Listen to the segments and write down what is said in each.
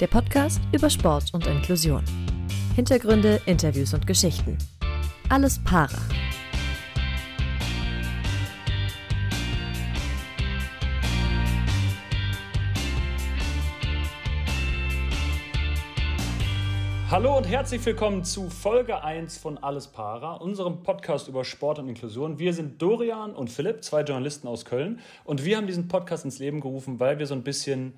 der Podcast über Sport und Inklusion. Hintergründe, Interviews und Geschichten. Alles Para. Hallo und herzlich willkommen zu Folge 1 von Alles Para, unserem Podcast über Sport und Inklusion. Wir sind Dorian und Philipp, zwei Journalisten aus Köln. Und wir haben diesen Podcast ins Leben gerufen, weil wir so ein bisschen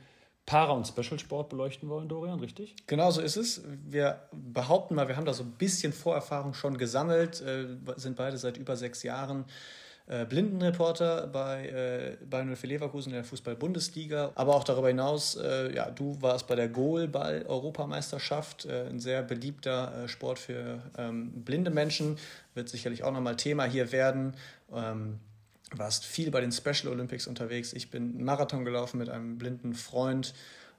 Para- und Special-Sport beleuchten wollen, Dorian, richtig? Genau so ist es. Wir behaupten mal, wir haben da so ein bisschen Vorerfahrung schon gesammelt, äh, sind beide seit über sechs Jahren äh, Blindenreporter bei äh, Bayern für Leverkusen in der Fußball-Bundesliga. Aber auch darüber hinaus, äh, ja, du warst bei der Goalball-Europameisterschaft, äh, ein sehr beliebter äh, Sport für ähm, blinde Menschen. Wird sicherlich auch nochmal Thema hier werden. Ähm, warst viel bei den Special Olympics unterwegs. Ich bin einen Marathon gelaufen mit einem blinden Freund.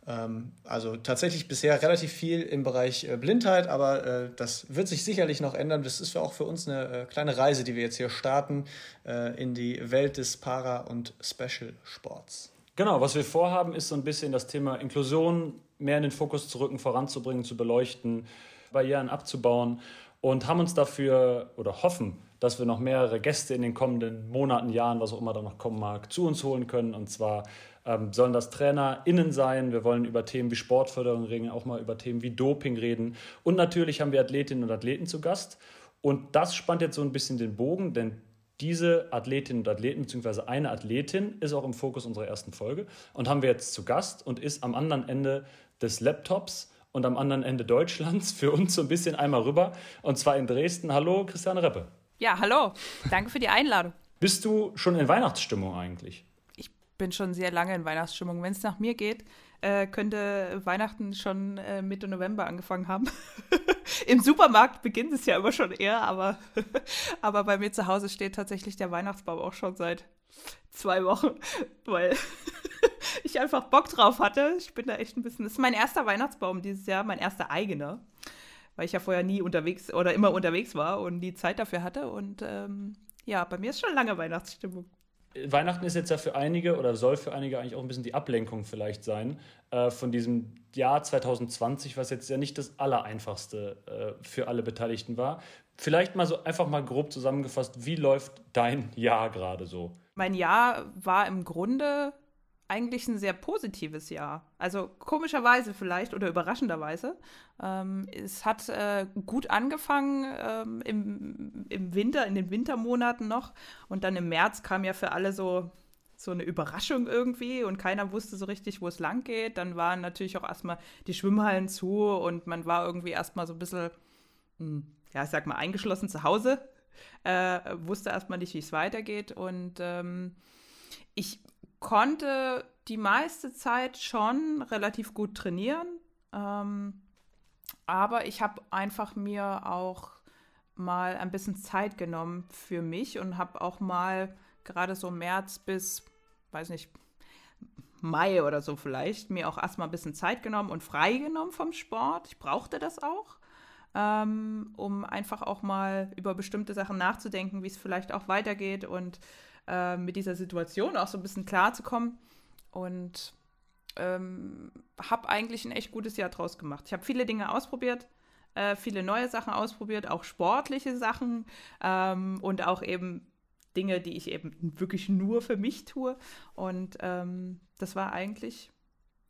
Ähm, also tatsächlich bisher relativ viel im Bereich äh, Blindheit, aber äh, das wird sich sicherlich noch ändern. Das ist auch für uns eine äh, kleine Reise, die wir jetzt hier starten in die Welt des Para- und Special-Sports. Genau, was wir vorhaben, ist so ein bisschen das Thema Inklusion mehr in den Fokus zu rücken, voranzubringen, zu beleuchten, Barrieren abzubauen und haben uns dafür oder hoffen, dass wir noch mehrere Gäste in den kommenden Monaten, Jahren, was auch immer da noch kommen mag, zu uns holen können. Und zwar ähm, sollen das TrainerInnen sein. Wir wollen über Themen wie Sportförderung reden, auch mal über Themen wie Doping reden. Und natürlich haben wir Athletinnen und Athleten zu Gast. Und das spannt jetzt so ein bisschen den Bogen, denn diese Athletinnen und Athleten, beziehungsweise eine Athletin, ist auch im Fokus unserer ersten Folge und haben wir jetzt zu Gast und ist am anderen Ende des Laptops und am anderen Ende Deutschlands für uns so ein bisschen einmal rüber und zwar in Dresden. Hallo, Christiane Reppe. Ja, hallo. Danke für die Einladung. Bist du schon in Weihnachtsstimmung eigentlich? Ich bin schon sehr lange in Weihnachtsstimmung. Wenn es nach mir geht, äh, könnte Weihnachten schon äh, Mitte November angefangen haben. Im Supermarkt beginnt es ja immer schon eher, aber, aber bei mir zu Hause steht tatsächlich der Weihnachtsbaum auch schon seit zwei Wochen, weil ich einfach Bock drauf hatte. Ich bin da echt ein bisschen. Das ist mein erster Weihnachtsbaum dieses Jahr, mein erster eigener weil ich ja vorher nie unterwegs oder immer unterwegs war und die Zeit dafür hatte. Und ähm, ja, bei mir ist schon lange Weihnachtsstimmung. Weihnachten ist jetzt ja für einige oder soll für einige eigentlich auch ein bisschen die Ablenkung vielleicht sein äh, von diesem Jahr 2020, was jetzt ja nicht das Allereinfachste äh, für alle Beteiligten war. Vielleicht mal so einfach mal grob zusammengefasst, wie läuft dein Jahr gerade so? Mein Jahr war im Grunde eigentlich ein sehr positives Jahr. Also komischerweise vielleicht oder überraschenderweise. Ähm, es hat äh, gut angefangen ähm, im, im Winter, in den Wintermonaten noch. Und dann im März kam ja für alle so, so eine Überraschung irgendwie und keiner wusste so richtig, wo es lang geht. Dann waren natürlich auch erstmal die Schwimmhallen zu und man war irgendwie erstmal so ein bisschen, hm, ja, ich sag mal, eingeschlossen zu Hause. Äh, wusste erstmal nicht, wie es weitergeht. Und ähm, ich konnte die meiste Zeit schon relativ gut trainieren. Ähm, aber ich habe einfach mir auch mal ein bisschen Zeit genommen für mich und habe auch mal gerade so März bis, weiß nicht, Mai oder so vielleicht, mir auch erstmal ein bisschen Zeit genommen und freigenommen vom Sport. Ich brauchte das auch, ähm, um einfach auch mal über bestimmte Sachen nachzudenken, wie es vielleicht auch weitergeht und äh, mit dieser Situation auch so ein bisschen klarzukommen. Und ähm, habe eigentlich ein echt gutes Jahr draus gemacht. Ich habe viele Dinge ausprobiert, äh, viele neue Sachen ausprobiert, auch sportliche Sachen ähm, und auch eben Dinge, die ich eben wirklich nur für mich tue. Und ähm, das war eigentlich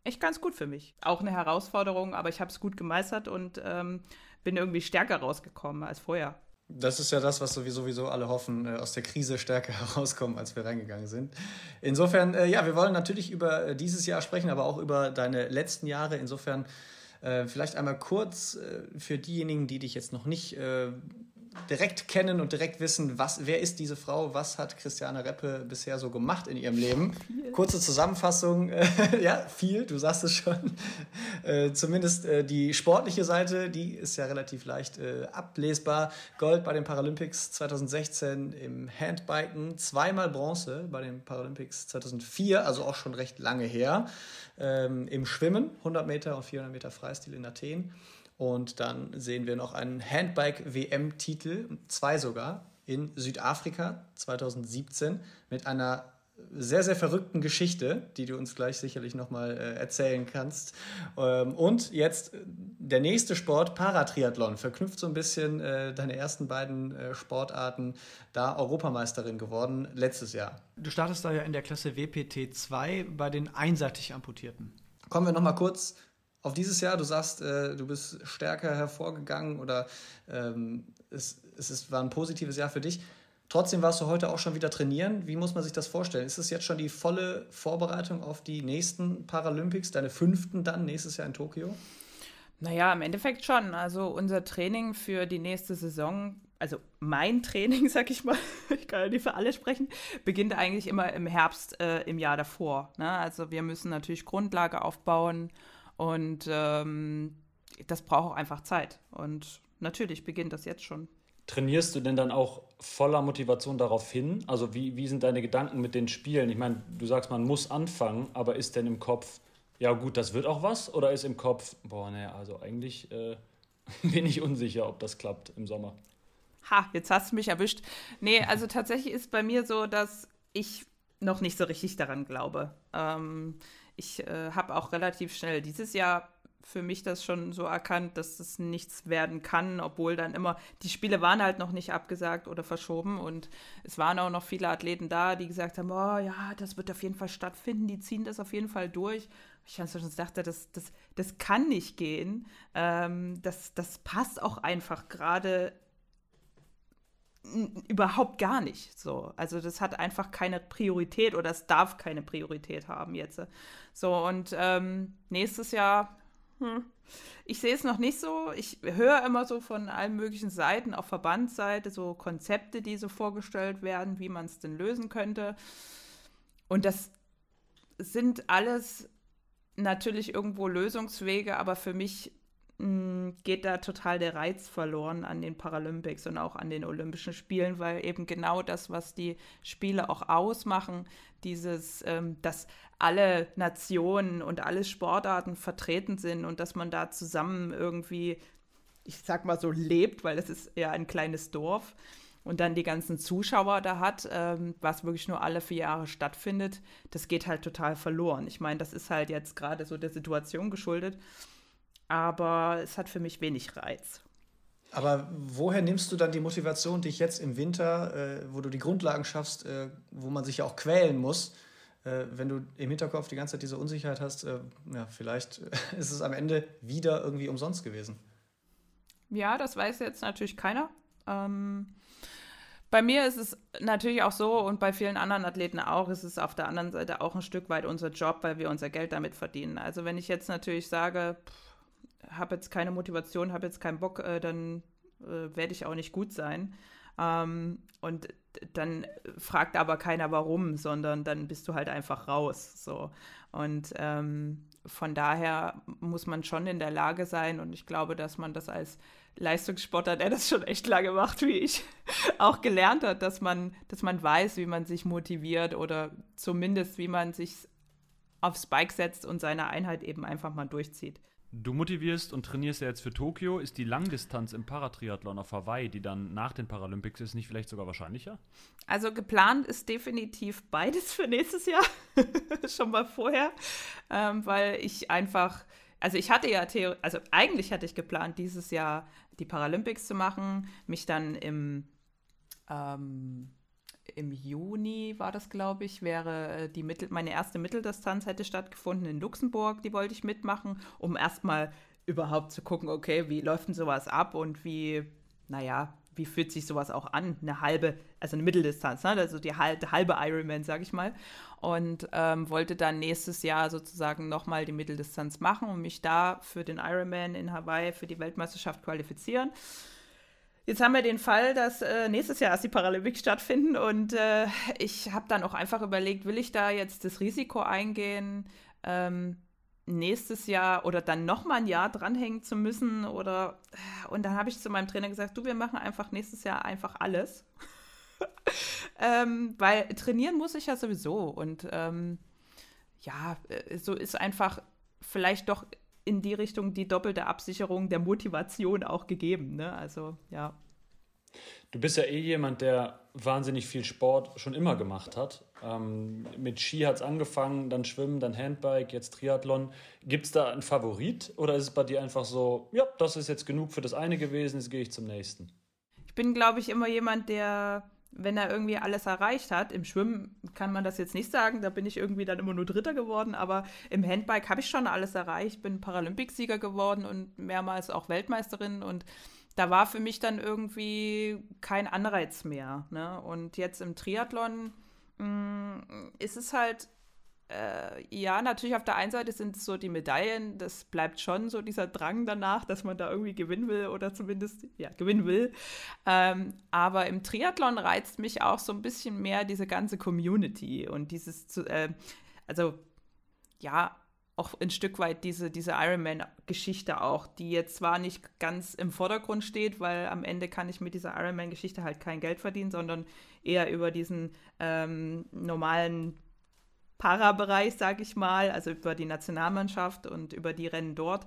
echt ganz gut für mich. Auch eine Herausforderung, aber ich habe es gut gemeistert und ähm, bin irgendwie stärker rausgekommen als vorher. Das ist ja das, was sowieso alle hoffen, äh, aus der Krise stärker herauskommen, als wir reingegangen sind. Insofern, äh, ja, wir wollen natürlich über äh, dieses Jahr sprechen, aber auch über deine letzten Jahre. Insofern vielleicht einmal kurz für diejenigen, die dich jetzt noch nicht direkt kennen und direkt wissen, was, wer ist diese Frau, was hat Christiane Reppe bisher so gemacht in ihrem Leben. Viel. Kurze Zusammenfassung, äh, ja, viel, du sagst es schon. Äh, zumindest äh, die sportliche Seite, die ist ja relativ leicht äh, ablesbar. Gold bei den Paralympics 2016 im Handbiken, zweimal Bronze bei den Paralympics 2004, also auch schon recht lange her. Ähm, Im Schwimmen, 100 Meter und 400 Meter Freistil in Athen. Und dann sehen wir noch einen Handbike-WM-Titel, zwei sogar, in Südafrika 2017 mit einer sehr, sehr verrückten Geschichte, die du uns gleich sicherlich nochmal äh, erzählen kannst. Ähm, und jetzt der nächste Sport, Paratriathlon, verknüpft so ein bisschen äh, deine ersten beiden äh, Sportarten, da Europameisterin geworden letztes Jahr. Du startest da ja in der Klasse WPT 2 bei den einseitig Amputierten. Kommen wir nochmal kurz auf dieses Jahr. Du sagst, äh, du bist stärker hervorgegangen oder ähm, es, es ist, war ein positives Jahr für dich. Trotzdem warst du heute auch schon wieder trainieren. Wie muss man sich das vorstellen? Ist es jetzt schon die volle Vorbereitung auf die nächsten Paralympics, deine fünften dann nächstes Jahr in Tokio? Naja, im Endeffekt schon. Also unser Training für die nächste Saison, also mein Training, sag ich mal, ich kann ja nicht für alle sprechen, beginnt eigentlich immer im Herbst äh, im Jahr davor. Ne? Also wir müssen natürlich Grundlage aufbauen und ähm, das braucht auch einfach Zeit. Und natürlich beginnt das jetzt schon. Trainierst du denn dann auch voller Motivation darauf hin? Also wie, wie sind deine Gedanken mit den Spielen? Ich meine, du sagst, man muss anfangen, aber ist denn im Kopf, ja gut, das wird auch was? Oder ist im Kopf, boah, naja, also eigentlich äh, bin ich unsicher, ob das klappt im Sommer? Ha, jetzt hast du mich erwischt. Nee, also tatsächlich ist bei mir so, dass ich noch nicht so richtig daran glaube. Ähm, ich äh, habe auch relativ schnell dieses Jahr für mich das schon so erkannt, dass das nichts werden kann, obwohl dann immer, die Spiele waren halt noch nicht abgesagt oder verschoben und es waren auch noch viele Athleten da, die gesagt haben, oh ja, das wird auf jeden Fall stattfinden, die ziehen das auf jeden Fall durch. Ich schon dachte, das, das, das kann nicht gehen. Ähm, das, das passt auch einfach gerade überhaupt gar nicht so. Also das hat einfach keine Priorität oder es darf keine Priorität haben jetzt. So und ähm, nächstes Jahr hm. Ich sehe es noch nicht so. Ich höre immer so von allen möglichen Seiten, auf Verbandsseite, so Konzepte, die so vorgestellt werden, wie man es denn lösen könnte. Und das sind alles natürlich irgendwo Lösungswege, aber für mich geht da total der Reiz verloren an den Paralympics und auch an den Olympischen Spielen, weil eben genau das, was die Spiele auch ausmachen, dieses, ähm, dass alle Nationen und alle Sportarten vertreten sind und dass man da zusammen irgendwie, ich sag mal so, lebt, weil es ist ja ein kleines Dorf und dann die ganzen Zuschauer da hat, ähm, was wirklich nur alle vier Jahre stattfindet, das geht halt total verloren. Ich meine, das ist halt jetzt gerade so der Situation geschuldet, aber es hat für mich wenig Reiz. Aber woher nimmst du dann die Motivation, dich jetzt im Winter, äh, wo du die Grundlagen schaffst, äh, wo man sich ja auch quälen muss, äh, wenn du im Hinterkopf die ganze Zeit diese Unsicherheit hast, äh, ja, vielleicht ist es am Ende wieder irgendwie umsonst gewesen. Ja, das weiß jetzt natürlich keiner. Ähm, bei mir ist es natürlich auch so und bei vielen anderen Athleten auch, ist es auf der anderen Seite auch ein Stück weit unser Job, weil wir unser Geld damit verdienen. Also wenn ich jetzt natürlich sage, habe jetzt keine Motivation, habe jetzt keinen Bock, äh, dann äh, werde ich auch nicht gut sein. Ähm, und dann fragt aber keiner warum, sondern dann bist du halt einfach raus. So. Und ähm, von daher muss man schon in der Lage sein, und ich glaube, dass man das als Leistungssportler, der das schon echt lange macht, wie ich, auch gelernt hat, dass man, dass man weiß, wie man sich motiviert oder zumindest wie man sich aufs Bike setzt und seine Einheit eben einfach mal durchzieht. Du motivierst und trainierst ja jetzt für Tokio. Ist die Langdistanz im Paratriathlon auf Hawaii, die dann nach den Paralympics ist, nicht vielleicht sogar wahrscheinlicher? Also geplant ist definitiv beides für nächstes Jahr. Schon mal vorher. Ähm, weil ich einfach, also ich hatte ja, Theor also eigentlich hatte ich geplant, dieses Jahr die Paralympics zu machen, mich dann im ähm, im Juni war das, glaube ich, wäre äh, die Mittel, meine erste Mitteldistanz hätte stattgefunden in Luxemburg, die wollte ich mitmachen, um erstmal überhaupt zu gucken, okay, wie läuft denn sowas ab und wie, naja, wie fühlt sich sowas auch an? Eine halbe, also eine Mitteldistanz, ne? also die halbe, halbe Ironman, sag ich mal. Und ähm, wollte dann nächstes Jahr sozusagen nochmal die Mitteldistanz machen und mich da für den Ironman in Hawaii für die Weltmeisterschaft qualifizieren. Jetzt haben wir den Fall, dass äh, nächstes Jahr erst die Paralympics stattfinden und äh, ich habe dann auch einfach überlegt, will ich da jetzt das Risiko eingehen, ähm, nächstes Jahr oder dann nochmal ein Jahr dranhängen zu müssen oder und dann habe ich zu meinem Trainer gesagt, du, wir machen einfach nächstes Jahr einfach alles. ähm, weil trainieren muss ich ja sowieso und ähm, ja, äh, so ist einfach vielleicht doch in die Richtung die doppelte Absicherung der Motivation auch gegeben. Ne? Also ja. Du bist ja eh jemand, der wahnsinnig viel Sport schon immer gemacht hat. Ähm, mit Ski hat es angefangen, dann Schwimmen, dann Handbike, jetzt Triathlon. Gibt es da einen Favorit oder ist es bei dir einfach so, ja, das ist jetzt genug für das eine gewesen, jetzt gehe ich zum nächsten? Ich bin, glaube ich, immer jemand, der wenn er irgendwie alles erreicht hat. Im Schwimmen kann man das jetzt nicht sagen, da bin ich irgendwie dann immer nur Dritter geworden, aber im Handbike habe ich schon alles erreicht, bin Paralympicsieger geworden und mehrmals auch Weltmeisterin und da war für mich dann irgendwie kein Anreiz mehr. Ne? Und jetzt im Triathlon mh, mm, ist es halt äh, ja, natürlich auf der einen Seite sind so die Medaillen, das bleibt schon so dieser Drang danach, dass man da irgendwie gewinnen will oder zumindest, ja, gewinnen will. Ähm, aber im Triathlon reizt mich auch so ein bisschen mehr diese ganze Community und dieses, äh, also ja, auch ein Stück weit diese, diese Ironman-Geschichte auch, die jetzt zwar nicht ganz im Vordergrund steht, weil am Ende kann ich mit dieser Ironman-Geschichte halt kein Geld verdienen, sondern eher über diesen ähm, normalen Para-Bereich, sage ich mal, also über die Nationalmannschaft und über die Rennen dort.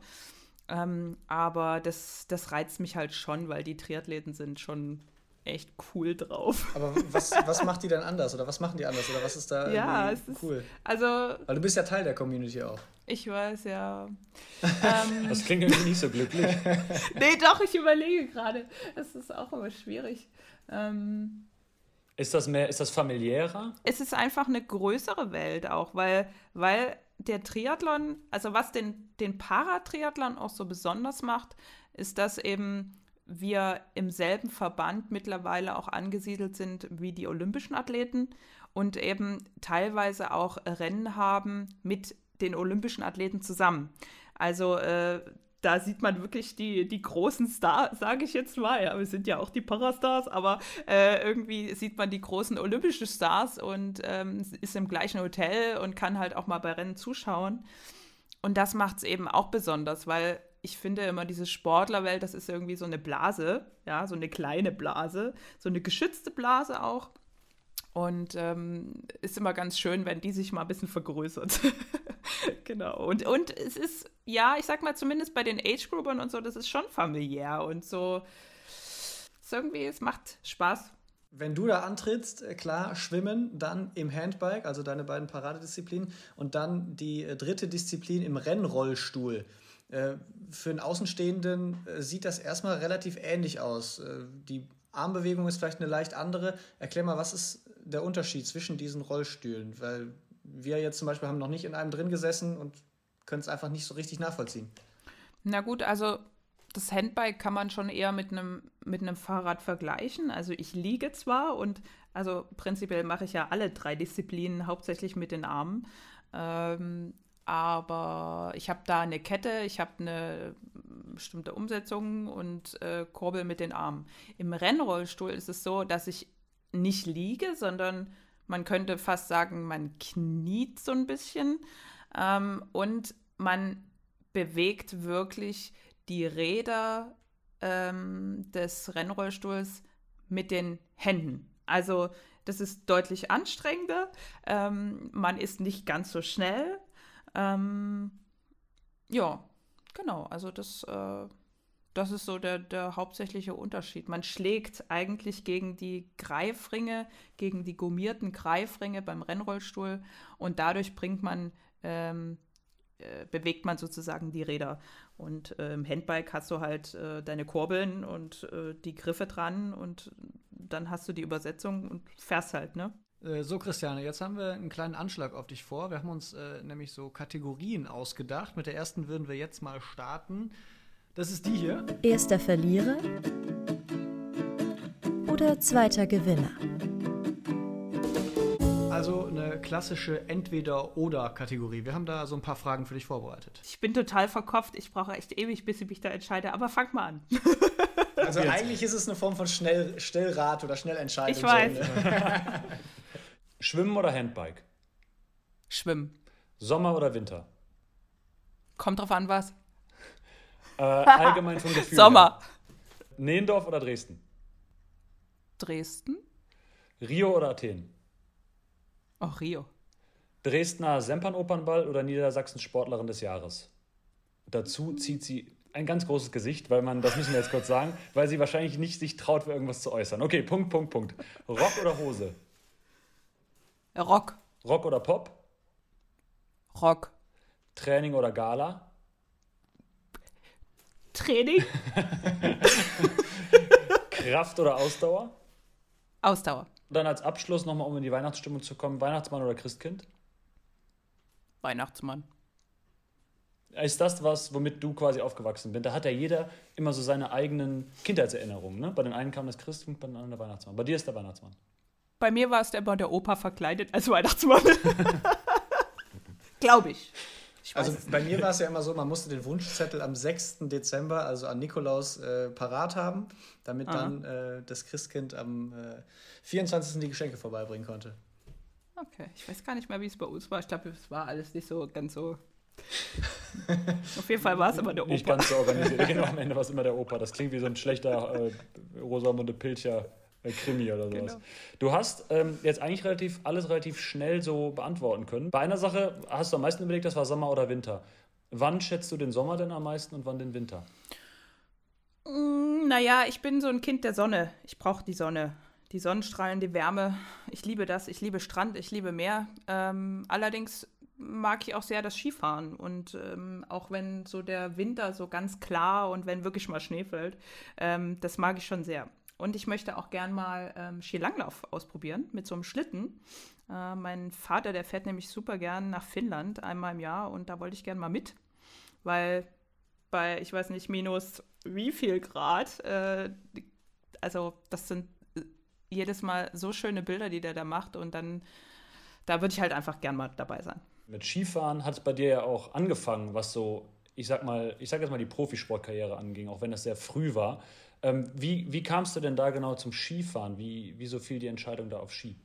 Ähm, aber das, das reizt mich halt schon, weil die Triathleten sind schon echt cool drauf. Aber was, was macht die denn anders oder was machen die anders oder was ist da ja, es ist, cool? Also, weil du bist ja Teil der Community auch. Ich weiß, ja. ähm, das klingt irgendwie nicht so glücklich. nee, doch, ich überlege gerade. Es ist auch immer schwierig. Ähm, ist das mehr, ist das familiärer? Es ist einfach eine größere Welt auch, weil, weil der Triathlon, also was den, den Paratriathlon auch so besonders macht, ist, dass eben wir im selben Verband mittlerweile auch angesiedelt sind wie die olympischen Athleten und eben teilweise auch Rennen haben mit den olympischen Athleten zusammen. Also äh, da sieht man wirklich die, die großen Stars, sage ich jetzt mal. Ja, wir sind ja auch die Parastars, aber äh, irgendwie sieht man die großen olympischen Stars und ähm, ist im gleichen Hotel und kann halt auch mal bei Rennen zuschauen. Und das macht es eben auch besonders, weil ich finde immer, diese Sportlerwelt, das ist irgendwie so eine Blase, ja, so eine kleine Blase, so eine geschützte Blase auch. Und ähm, ist immer ganz schön, wenn die sich mal ein bisschen vergrößert. genau. Und, und es ist, ja, ich sag mal, zumindest bei den Age-Groupern und so, das ist schon familiär und so. Irgendwie, es macht Spaß. Wenn du da antrittst, äh, klar, schwimmen, dann im Handbike, also deine beiden Paradedisziplinen, und dann die äh, dritte Disziplin im Rennrollstuhl. Äh, für einen Außenstehenden sieht das erstmal relativ ähnlich aus. Die Armbewegung ist vielleicht eine leicht andere. Erklär mal, was ist der Unterschied zwischen diesen Rollstühlen? Weil wir jetzt zum Beispiel haben noch nicht in einem drin gesessen und können es einfach nicht so richtig nachvollziehen. Na gut, also das Handbike kann man schon eher mit einem mit einem Fahrrad vergleichen. Also ich liege zwar und also prinzipiell mache ich ja alle drei Disziplinen hauptsächlich mit den Armen. Ähm, aber ich habe da eine Kette, ich habe eine bestimmte Umsetzung und äh, Kurbel mit den Armen. Im Rennrollstuhl ist es so, dass ich nicht liege, sondern man könnte fast sagen, man kniet so ein bisschen ähm, und man bewegt wirklich die Räder ähm, des Rennrollstuhls mit den Händen. Also das ist deutlich anstrengender. Ähm, man ist nicht ganz so schnell. Ähm, ja, genau. Also das äh, das ist so der, der hauptsächliche Unterschied. Man schlägt eigentlich gegen die Greifringe, gegen die gummierten Greifringe beim Rennrollstuhl und dadurch bringt man, ähm, äh, bewegt man sozusagen die Räder. Und äh, im Handbike hast du halt äh, deine Kurbeln und äh, die Griffe dran und dann hast du die Übersetzung und fährst halt, ne? Äh, so, Christiane, jetzt haben wir einen kleinen Anschlag auf dich vor. Wir haben uns äh, nämlich so Kategorien ausgedacht. Mit der ersten würden wir jetzt mal starten. Das ist die hier. Erster Verlierer oder zweiter Gewinner? Also eine klassische Entweder-Oder-Kategorie. Wir haben da so ein paar Fragen für dich vorbereitet. Ich bin total verkopft. Ich brauche echt ewig, bis ich mich da entscheide. Aber fang mal an. Also Jetzt. eigentlich ist es eine Form von Schnell Schnellrat oder Schnellentscheidung. Ich weiß. Ne? Schwimmen oder Handbike? Schwimmen. Sommer oder Winter? Kommt drauf an, was. Äh, allgemein vom Gefühl. Sommer. Her. Oder Dresden? Dresden. Rio oder Athen? Auch Rio. Dresdner Sempernopernball oder Niedersachsen Sportlerin des Jahres? Dazu zieht sie ein ganz großes Gesicht, weil man, das müssen wir jetzt kurz sagen, weil sie wahrscheinlich nicht sich traut, für irgendwas zu äußern. Okay, Punkt, Punkt, Punkt. Rock oder Hose? Rock. Rock oder Pop? Rock. Training oder Gala? Training. Kraft oder Ausdauer? Ausdauer. Dann als Abschluss nochmal, um in die Weihnachtsstimmung zu kommen, Weihnachtsmann oder Christkind? Weihnachtsmann. Ist das was, womit du quasi aufgewachsen bist? Da hat ja jeder immer so seine eigenen Kindheitserinnerungen. Ne? Bei den einen kam das Christkind, bei den anderen der Weihnachtsmann. Bei dir ist der Weihnachtsmann. Bei mir war es immer der Opa verkleidet als Weihnachtsmann. Glaube ich. Also bei mir war es ja immer so, man musste den Wunschzettel am 6. Dezember, also an Nikolaus, äh, parat haben, damit Aha. dann äh, das Christkind am äh, 24. die Geschenke vorbeibringen konnte. Okay, ich weiß gar nicht mehr, wie es bei uns war. Ich glaube, es war alles nicht so ganz so. Auf jeden Fall war es immer der Opa. Nicht ganz so organisiert. genau, am Ende war es immer der Opa. Das klingt wie so ein schlechter äh, Rosamunde Pilcher. Äh, Krimi oder sowas. Genau. Du hast ähm, jetzt eigentlich relativ alles relativ schnell so beantworten können. Bei einer Sache hast du am meisten überlegt, das war Sommer oder Winter. Wann schätzt du den Sommer denn am meisten und wann den Winter? Mm, naja, ich bin so ein Kind der Sonne. Ich brauche die Sonne. Die Sonnenstrahlen, die Wärme. Ich liebe das. Ich liebe Strand, ich liebe Meer. Ähm, allerdings mag ich auch sehr das Skifahren. Und ähm, auch wenn so der Winter so ganz klar und wenn wirklich mal Schnee fällt, ähm, das mag ich schon sehr. Und ich möchte auch gern mal ähm, Skilanglauf ausprobieren mit so einem Schlitten. Äh, mein Vater, der fährt nämlich super gern nach Finnland einmal im Jahr und da wollte ich gern mal mit, weil bei, ich weiß nicht, minus wie viel Grad, äh, also das sind äh, jedes Mal so schöne Bilder, die der da macht und dann, da würde ich halt einfach gern mal dabei sein. Mit Skifahren hat es bei dir ja auch angefangen, was so, ich sag mal, ich sag jetzt mal die Profisportkarriere anging, auch wenn das sehr früh war. Ähm, wie, wie kamst du denn da genau zum Skifahren? Wie, wieso fiel die Entscheidung da auf Ski?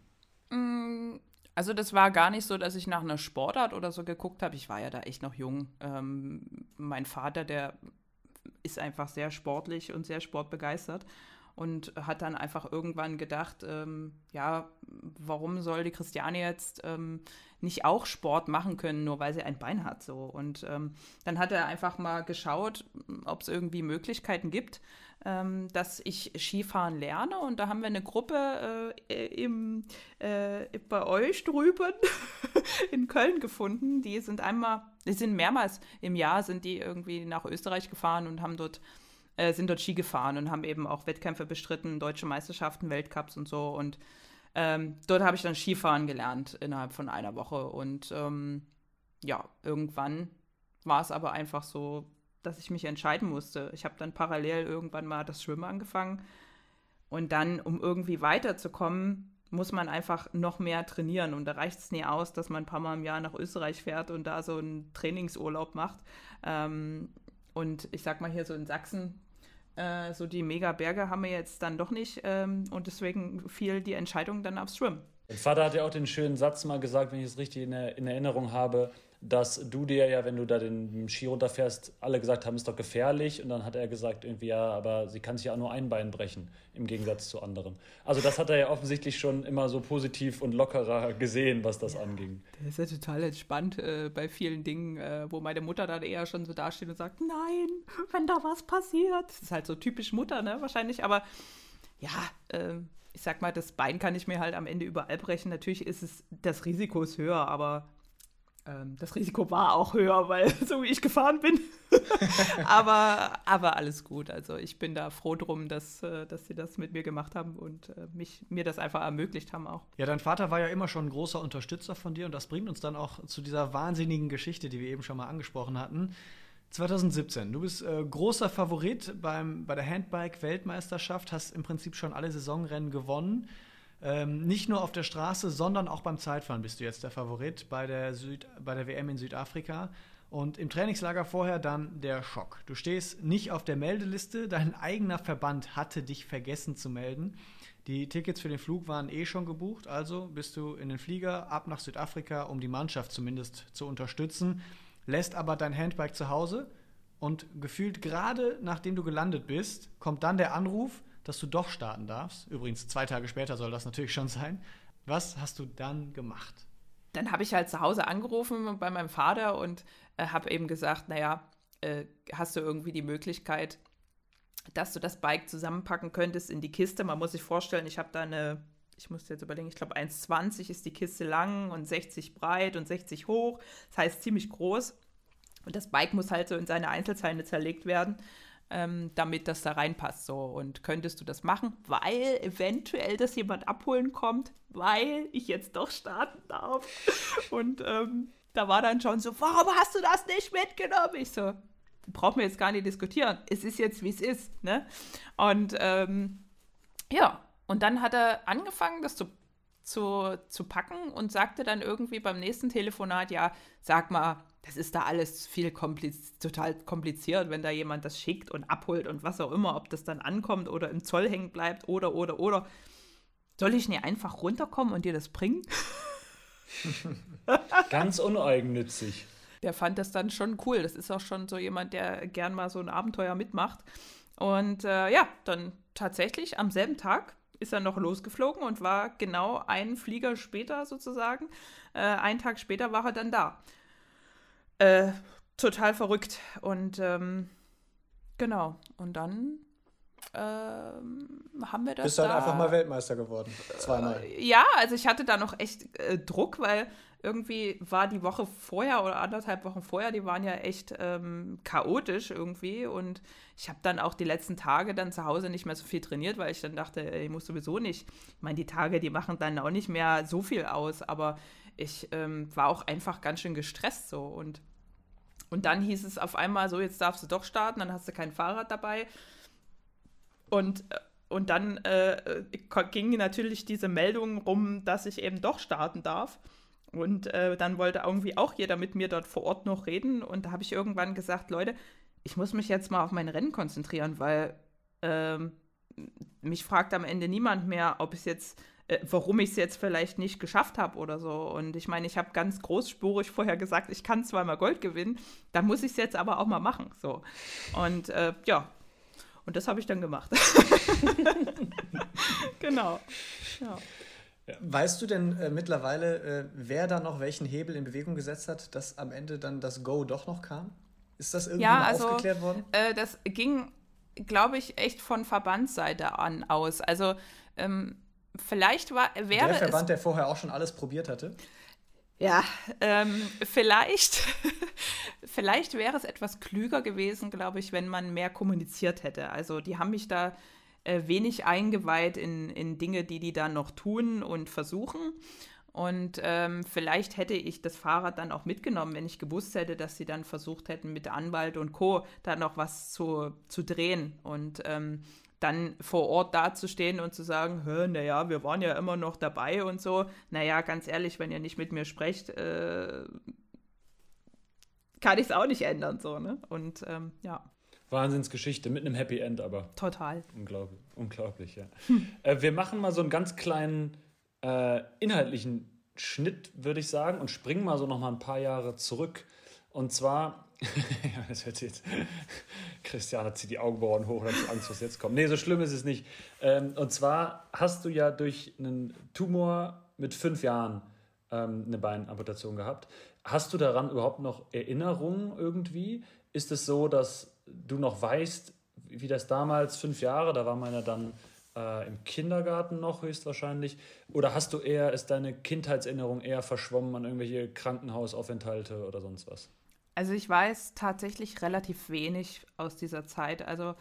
Mm, also das war gar nicht so, dass ich nach einer Sportart oder so geguckt habe. Ich war ja da echt noch jung. Ähm, mein Vater, der ist einfach sehr sportlich und sehr sportbegeistert und hat dann einfach irgendwann gedacht, ähm, ja, warum soll die Christiane jetzt ähm, nicht auch Sport machen können, nur weil sie ein Bein hat so. Und ähm, dann hat er einfach mal geschaut, ob es irgendwie Möglichkeiten gibt, ähm, dass ich Skifahren lerne. Und da haben wir eine Gruppe äh, im, äh, bei euch drüben in Köln gefunden. Die sind einmal, die sind mehrmals im Jahr, sind die irgendwie nach Österreich gefahren und haben dort äh, sind dort Ski gefahren und haben eben auch Wettkämpfe bestritten, deutsche Meisterschaften, Weltcups und so. Und ähm, dort habe ich dann Skifahren gelernt innerhalb von einer Woche. Und ähm, ja, irgendwann war es aber einfach so, dass ich mich entscheiden musste. Ich habe dann parallel irgendwann mal das Schwimmen angefangen. Und dann, um irgendwie weiterzukommen, muss man einfach noch mehr trainieren. Und da reicht es nie aus, dass man ein paar Mal im Jahr nach Österreich fährt und da so einen Trainingsurlaub macht. Ähm, und ich sag mal hier so in Sachsen, äh, so die Megaberge haben wir jetzt dann doch nicht. Ähm, und deswegen fiel die Entscheidung dann aufs Schwimmen. Mein Vater hat ja auch den schönen Satz mal gesagt, wenn ich es richtig in, in Erinnerung habe, dass du dir ja, wenn du da den Ski runterfährst, alle gesagt haben, ist doch gefährlich. Und dann hat er gesagt, irgendwie, ja, aber sie kann sich ja nur ein Bein brechen, im Gegensatz zu anderen. Also das hat er ja offensichtlich schon immer so positiv und lockerer gesehen, was das ja, anging. Der ist ja total entspannt äh, bei vielen Dingen, äh, wo meine Mutter dann eher schon so dasteht und sagt, nein, wenn da was passiert. Das ist halt so typisch Mutter, ne, wahrscheinlich. Aber ja, äh, ich sag mal, das Bein kann ich mir halt am Ende überall brechen. Natürlich ist es, das Risiko ist höher, aber ähm, das Risiko war auch höher, weil so wie ich gefahren bin. aber, aber alles gut. Also ich bin da froh drum, dass, äh, dass sie das mit mir gemacht haben und äh, mich, mir das einfach ermöglicht haben auch. Ja, dein Vater war ja immer schon ein großer Unterstützer von dir und das bringt uns dann auch zu dieser wahnsinnigen Geschichte, die wir eben schon mal angesprochen hatten. 2017, du bist äh, großer Favorit beim, bei der Handbike-Weltmeisterschaft, hast im Prinzip schon alle Saisonrennen gewonnen. Ähm, nicht nur auf der Straße, sondern auch beim Zeitfahren bist du jetzt der Favorit bei der, Süd, bei der WM in Südafrika. Und im Trainingslager vorher dann der Schock. Du stehst nicht auf der Meldeliste, dein eigener Verband hatte dich vergessen zu melden. Die Tickets für den Flug waren eh schon gebucht, also bist du in den Flieger ab nach Südafrika, um die Mannschaft zumindest zu unterstützen, lässt aber dein Handbike zu Hause und gefühlt gerade nachdem du gelandet bist, kommt dann der Anruf, dass du doch starten darfst. Übrigens, zwei Tage später soll das natürlich schon sein. Was hast du dann gemacht? Dann habe ich halt zu Hause angerufen bei meinem Vater und äh, habe eben gesagt, naja, äh, hast du irgendwie die Möglichkeit, dass du das Bike zusammenpacken könntest in die Kiste. Man muss sich vorstellen, ich habe da eine, ich muss jetzt überlegen, ich glaube 1,20 ist die Kiste lang und 60 breit und 60 hoch. Das heißt ziemlich groß. Und das Bike muss halt so in seine Einzelteile zerlegt werden, ähm, damit das da reinpasst. So. Und könntest du das machen, weil eventuell das jemand abholen kommt, weil ich jetzt doch starten darf. Und ähm, da war dann schon so, warum hast du das nicht mitgenommen? Ich so, brauchen wir jetzt gar nicht diskutieren. Es ist jetzt, wie es ist. Ne? Und ähm, ja, und dann hat er angefangen, das zu, zu, zu packen und sagte dann irgendwie beim nächsten Telefonat, ja, sag mal, das ist da alles viel kompliz total kompliziert, wenn da jemand das schickt und abholt und was auch immer, ob das dann ankommt oder im Zoll hängen bleibt oder, oder, oder. Soll ich nicht einfach runterkommen und dir das bringen? Ganz uneigennützig. Der fand das dann schon cool. Das ist auch schon so jemand, der gern mal so ein Abenteuer mitmacht. Und äh, ja, dann tatsächlich am selben Tag ist er noch losgeflogen und war genau einen Flieger später sozusagen. Äh, einen Tag später war er dann da. Äh, total verrückt. Und ähm, genau. Und dann ähm, haben wir das. Bist halt da, einfach mal Weltmeister geworden. Zweimal. Äh, ja, also ich hatte da noch echt äh, Druck, weil irgendwie war die Woche vorher oder anderthalb Wochen vorher, die waren ja echt ähm, chaotisch irgendwie. Und ich habe dann auch die letzten Tage dann zu Hause nicht mehr so viel trainiert, weil ich dann dachte, ich muss sowieso nicht. Ich meine, die Tage, die machen dann auch nicht mehr so viel aus, aber ich ähm, war auch einfach ganz schön gestresst so. Und, und dann hieß es auf einmal so, jetzt darfst du doch starten, dann hast du kein Fahrrad dabei. Und, äh, und dann äh, ging natürlich diese Meldung rum, dass ich eben doch starten darf. Und äh, dann wollte irgendwie auch jeder mit mir dort vor Ort noch reden. Und da habe ich irgendwann gesagt, Leute, ich muss mich jetzt mal auf mein Rennen konzentrieren, weil ähm, mich fragt am Ende niemand mehr, ob es jetzt, äh, warum ich es jetzt vielleicht nicht geschafft habe oder so. Und ich meine, ich habe ganz großspurig vorher gesagt, ich kann zweimal Gold gewinnen, dann muss ich es jetzt aber auch mal machen. So. Und äh, ja, und das habe ich dann gemacht. genau. Ja. Weißt du denn äh, mittlerweile, äh, wer da noch welchen Hebel in Bewegung gesetzt hat, dass am Ende dann das Go doch noch kam? Ist das irgendwie ja, mal also, aufgeklärt worden? Äh, das ging, glaube ich, echt von Verbandsseite an aus. Also ähm, vielleicht war, wäre Der Verband, es, der vorher auch schon alles probiert hatte? Ja, ähm, vielleicht, vielleicht wäre es etwas klüger gewesen, glaube ich, wenn man mehr kommuniziert hätte. Also die haben mich da äh, wenig eingeweiht in, in Dinge, die die dann noch tun und versuchen. Und ähm, vielleicht hätte ich das Fahrrad dann auch mitgenommen, wenn ich gewusst hätte, dass sie dann versucht hätten, mit Anwalt und Co. da noch was zu, zu drehen. Und ähm, dann vor Ort dazustehen und zu sagen, naja, wir waren ja immer noch dabei und so. Naja, ganz ehrlich, wenn ihr nicht mit mir sprecht, äh, kann ich es auch nicht ändern. So, ne? Und ähm, ja. Wahnsinnsgeschichte mit einem Happy End, aber. Total. Unglaublich, unglaublich ja. Hm. Äh, wir machen mal so einen ganz kleinen äh, inhaltlichen Schnitt, würde ich sagen, und springen mal so noch mal ein paar Jahre zurück. Und zwar, ja, das hört jetzt, Christiane zieht die Augenbrauen hoch, hat Angst, was jetzt kommt. Nee, so schlimm ist es nicht. Ähm, und zwar hast du ja durch einen Tumor mit fünf Jahren ähm, eine Beinamputation gehabt. Hast du daran überhaupt noch Erinnerungen irgendwie? Ist es so, dass du noch weißt, wie das damals, fünf Jahre, da war man ja dann äh, im Kindergarten noch höchstwahrscheinlich, oder hast du eher, ist deine Kindheitserinnerung eher verschwommen an irgendwelche Krankenhausaufenthalte oder sonst was? Also ich weiß tatsächlich relativ wenig aus dieser Zeit. Also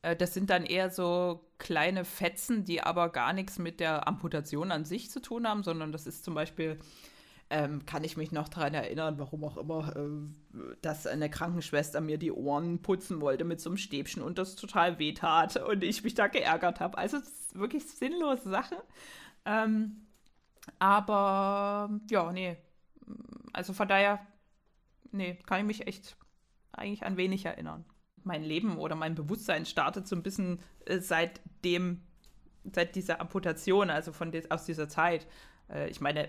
äh, das sind dann eher so kleine Fetzen, die aber gar nichts mit der Amputation an sich zu tun haben, sondern das ist zum Beispiel ähm, kann ich mich noch daran erinnern, warum auch immer, äh, dass eine Krankenschwester mir die Ohren putzen wollte mit so einem Stäbchen und das total wehtat und ich mich da geärgert habe. Also wirklich sinnlose Sache. Ähm, aber ja, nee. Also von daher, nee, kann ich mich echt eigentlich an wenig erinnern. Mein Leben oder mein Bewusstsein startet so ein bisschen äh, seit dem, seit dieser Amputation, also von des, aus dieser Zeit. Äh, ich meine,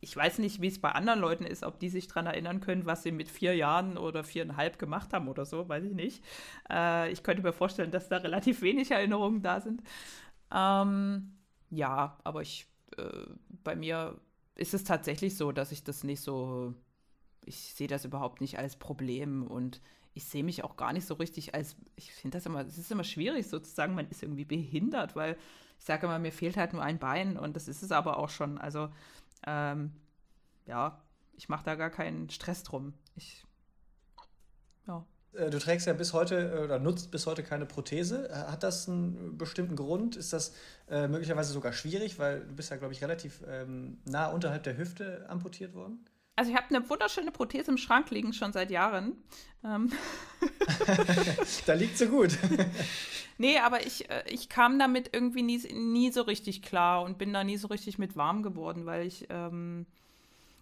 ich weiß nicht, wie es bei anderen Leuten ist, ob die sich daran erinnern können, was sie mit vier Jahren oder viereinhalb gemacht haben oder so, weiß ich nicht. Äh, ich könnte mir vorstellen, dass da relativ wenig Erinnerungen da sind. Ähm, ja, aber ich, äh, bei mir ist es tatsächlich so, dass ich das nicht so ich sehe das überhaupt nicht als Problem und ich sehe mich auch gar nicht so richtig als, ich finde das immer, es ist immer schwierig sozusagen, man ist irgendwie behindert, weil ich sage immer, mir fehlt halt nur ein Bein und das ist es aber auch schon. Also, ähm, ja, ich mache da gar keinen Stress drum. Ich, ja. Äh, du trägst ja bis heute äh, oder nutzt bis heute keine Prothese. Äh, hat das einen bestimmten Grund? Ist das äh, möglicherweise sogar schwierig, weil du bist ja, glaube ich, relativ ähm, nah unterhalb der Hüfte amputiert worden? Also ich habe eine wunderschöne Prothese im Schrank liegen, schon seit Jahren. Ähm. da liegt sie gut. nee, aber ich, äh, ich kam damit irgendwie nie, nie so richtig klar und bin da nie so richtig mit warm geworden, weil ich, ähm,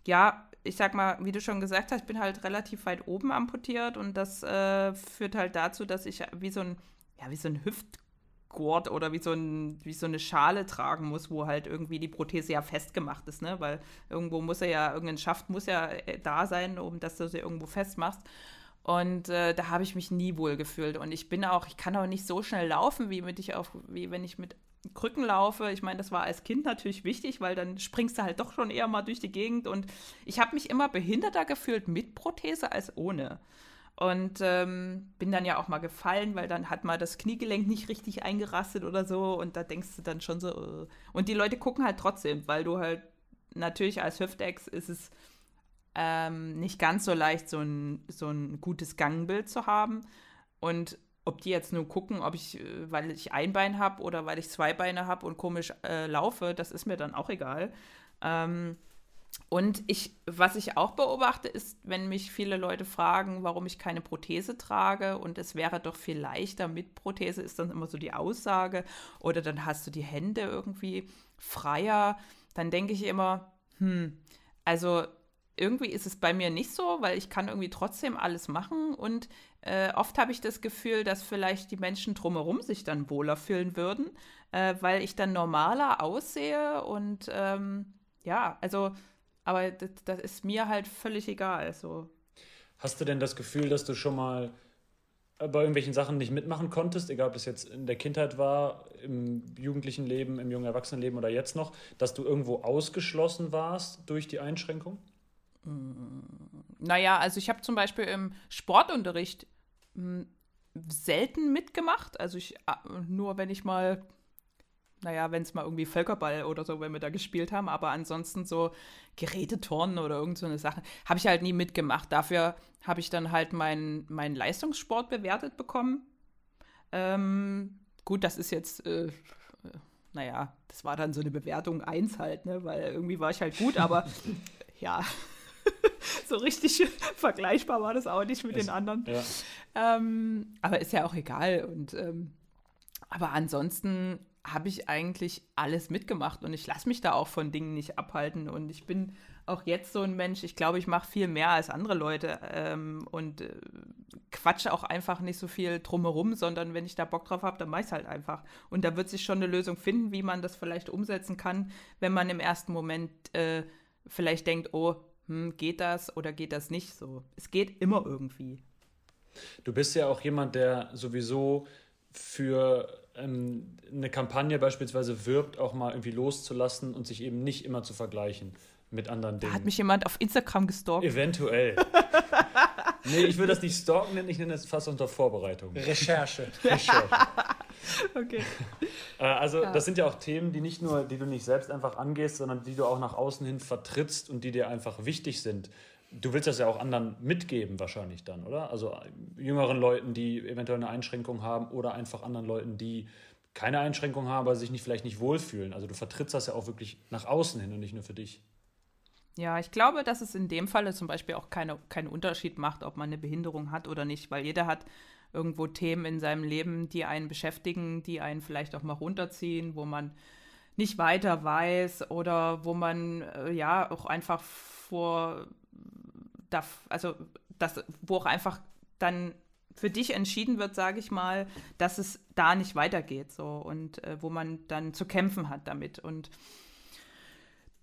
ja, ich sag mal, wie du schon gesagt hast, ich bin halt relativ weit oben amputiert und das äh, führt halt dazu, dass ich wie so ein, ja, wie so ein Hüft Gurt oder wie so, ein, wie so eine Schale tragen muss, wo halt irgendwie die Prothese ja festgemacht ist, ne? Weil irgendwo muss er ja, irgendein Schaft muss ja äh, da sein, um dass du sie irgendwo festmachst. Und äh, da habe ich mich nie wohl gefühlt. Und ich bin auch, ich kann auch nicht so schnell laufen, wie, mit ich auf, wie wenn ich mit Krücken laufe. Ich meine, das war als Kind natürlich wichtig, weil dann springst du halt doch schon eher mal durch die Gegend. Und ich habe mich immer behinderter gefühlt mit Prothese als ohne. Und ähm, bin dann ja auch mal gefallen, weil dann hat mal das Kniegelenk nicht richtig eingerastet oder so. Und da denkst du dann schon so. Uh. Und die Leute gucken halt trotzdem, weil du halt natürlich als Hüftex ist es ähm, nicht ganz so leicht, so ein, so ein gutes Gangbild zu haben. Und ob die jetzt nur gucken, ob ich, äh, weil ich ein Bein habe oder weil ich zwei Beine habe und komisch äh, laufe, das ist mir dann auch egal. Ähm, und ich, was ich auch beobachte, ist, wenn mich viele Leute fragen, warum ich keine Prothese trage und es wäre doch viel leichter mit Prothese, ist dann immer so die Aussage. Oder dann hast du die Hände irgendwie freier. Dann denke ich immer, hm, also irgendwie ist es bei mir nicht so, weil ich kann irgendwie trotzdem alles machen und äh, oft habe ich das Gefühl, dass vielleicht die Menschen drumherum sich dann wohler fühlen würden, äh, weil ich dann normaler aussehe und ähm, ja, also aber das, das, ist mir halt völlig egal. So. Hast du denn das Gefühl, dass du schon mal bei irgendwelchen Sachen nicht mitmachen konntest, egal ob es jetzt in der Kindheit war, im jugendlichen Leben, im jungen Erwachsenenleben oder jetzt noch, dass du irgendwo ausgeschlossen warst durch die Einschränkung? Mm, naja, also ich habe zum Beispiel im Sportunterricht mm, selten mitgemacht. Also ich äh, nur, wenn ich mal naja, wenn es mal irgendwie Völkerball oder so, wenn wir da gespielt haben, aber ansonsten so Geräteturnen oder irgend so eine Sache, habe ich halt nie mitgemacht. Dafür habe ich dann halt meinen mein Leistungssport bewertet bekommen. Ähm, gut, das ist jetzt, äh, naja, das war dann so eine Bewertung 1 halt, ne, weil irgendwie war ich halt gut, aber ja, so richtig vergleichbar war das auch nicht mit es, den anderen. Ja. Ähm, aber ist ja auch egal und ähm, aber ansonsten habe ich eigentlich alles mitgemacht und ich lasse mich da auch von Dingen nicht abhalten. Und ich bin auch jetzt so ein Mensch, ich glaube, ich mache viel mehr als andere Leute ähm, und äh, quatsche auch einfach nicht so viel drumherum, sondern wenn ich da Bock drauf habe, dann mache ich es halt einfach. Und da wird sich schon eine Lösung finden, wie man das vielleicht umsetzen kann, wenn man im ersten Moment äh, vielleicht denkt, oh, hm, geht das oder geht das nicht so. Es geht immer irgendwie. Du bist ja auch jemand, der sowieso für ähm, eine Kampagne beispielsweise wirbt, auch mal irgendwie loszulassen und sich eben nicht immer zu vergleichen mit anderen Dingen. Hat mich jemand auf Instagram gestalkt? Eventuell. nee, ich würde das nicht stalken nennen, ich nenne das fast unter Vorbereitung. Recherche. Recherche. okay. Äh, also, ja. das sind ja auch Themen, die nicht nur, die du nicht selbst einfach angehst, sondern die du auch nach außen hin vertrittst und die dir einfach wichtig sind. Du willst das ja auch anderen mitgeben, wahrscheinlich dann, oder? Also äh, jüngeren Leuten, die eventuell eine Einschränkung haben oder einfach anderen Leuten, die keine Einschränkung haben, aber sich nicht, vielleicht nicht wohlfühlen. Also du vertrittst das ja auch wirklich nach außen hin und nicht nur für dich. Ja, ich glaube, dass es in dem Falle zum Beispiel auch keine, keinen Unterschied macht, ob man eine Behinderung hat oder nicht, weil jeder hat irgendwo Themen in seinem Leben, die einen beschäftigen, die einen vielleicht auch mal runterziehen, wo man nicht weiter weiß oder wo man äh, ja auch einfach vor darf, also das, wo auch einfach dann für dich entschieden wird, sage ich mal, dass es da nicht weitergeht, so und äh, wo man dann zu kämpfen hat damit und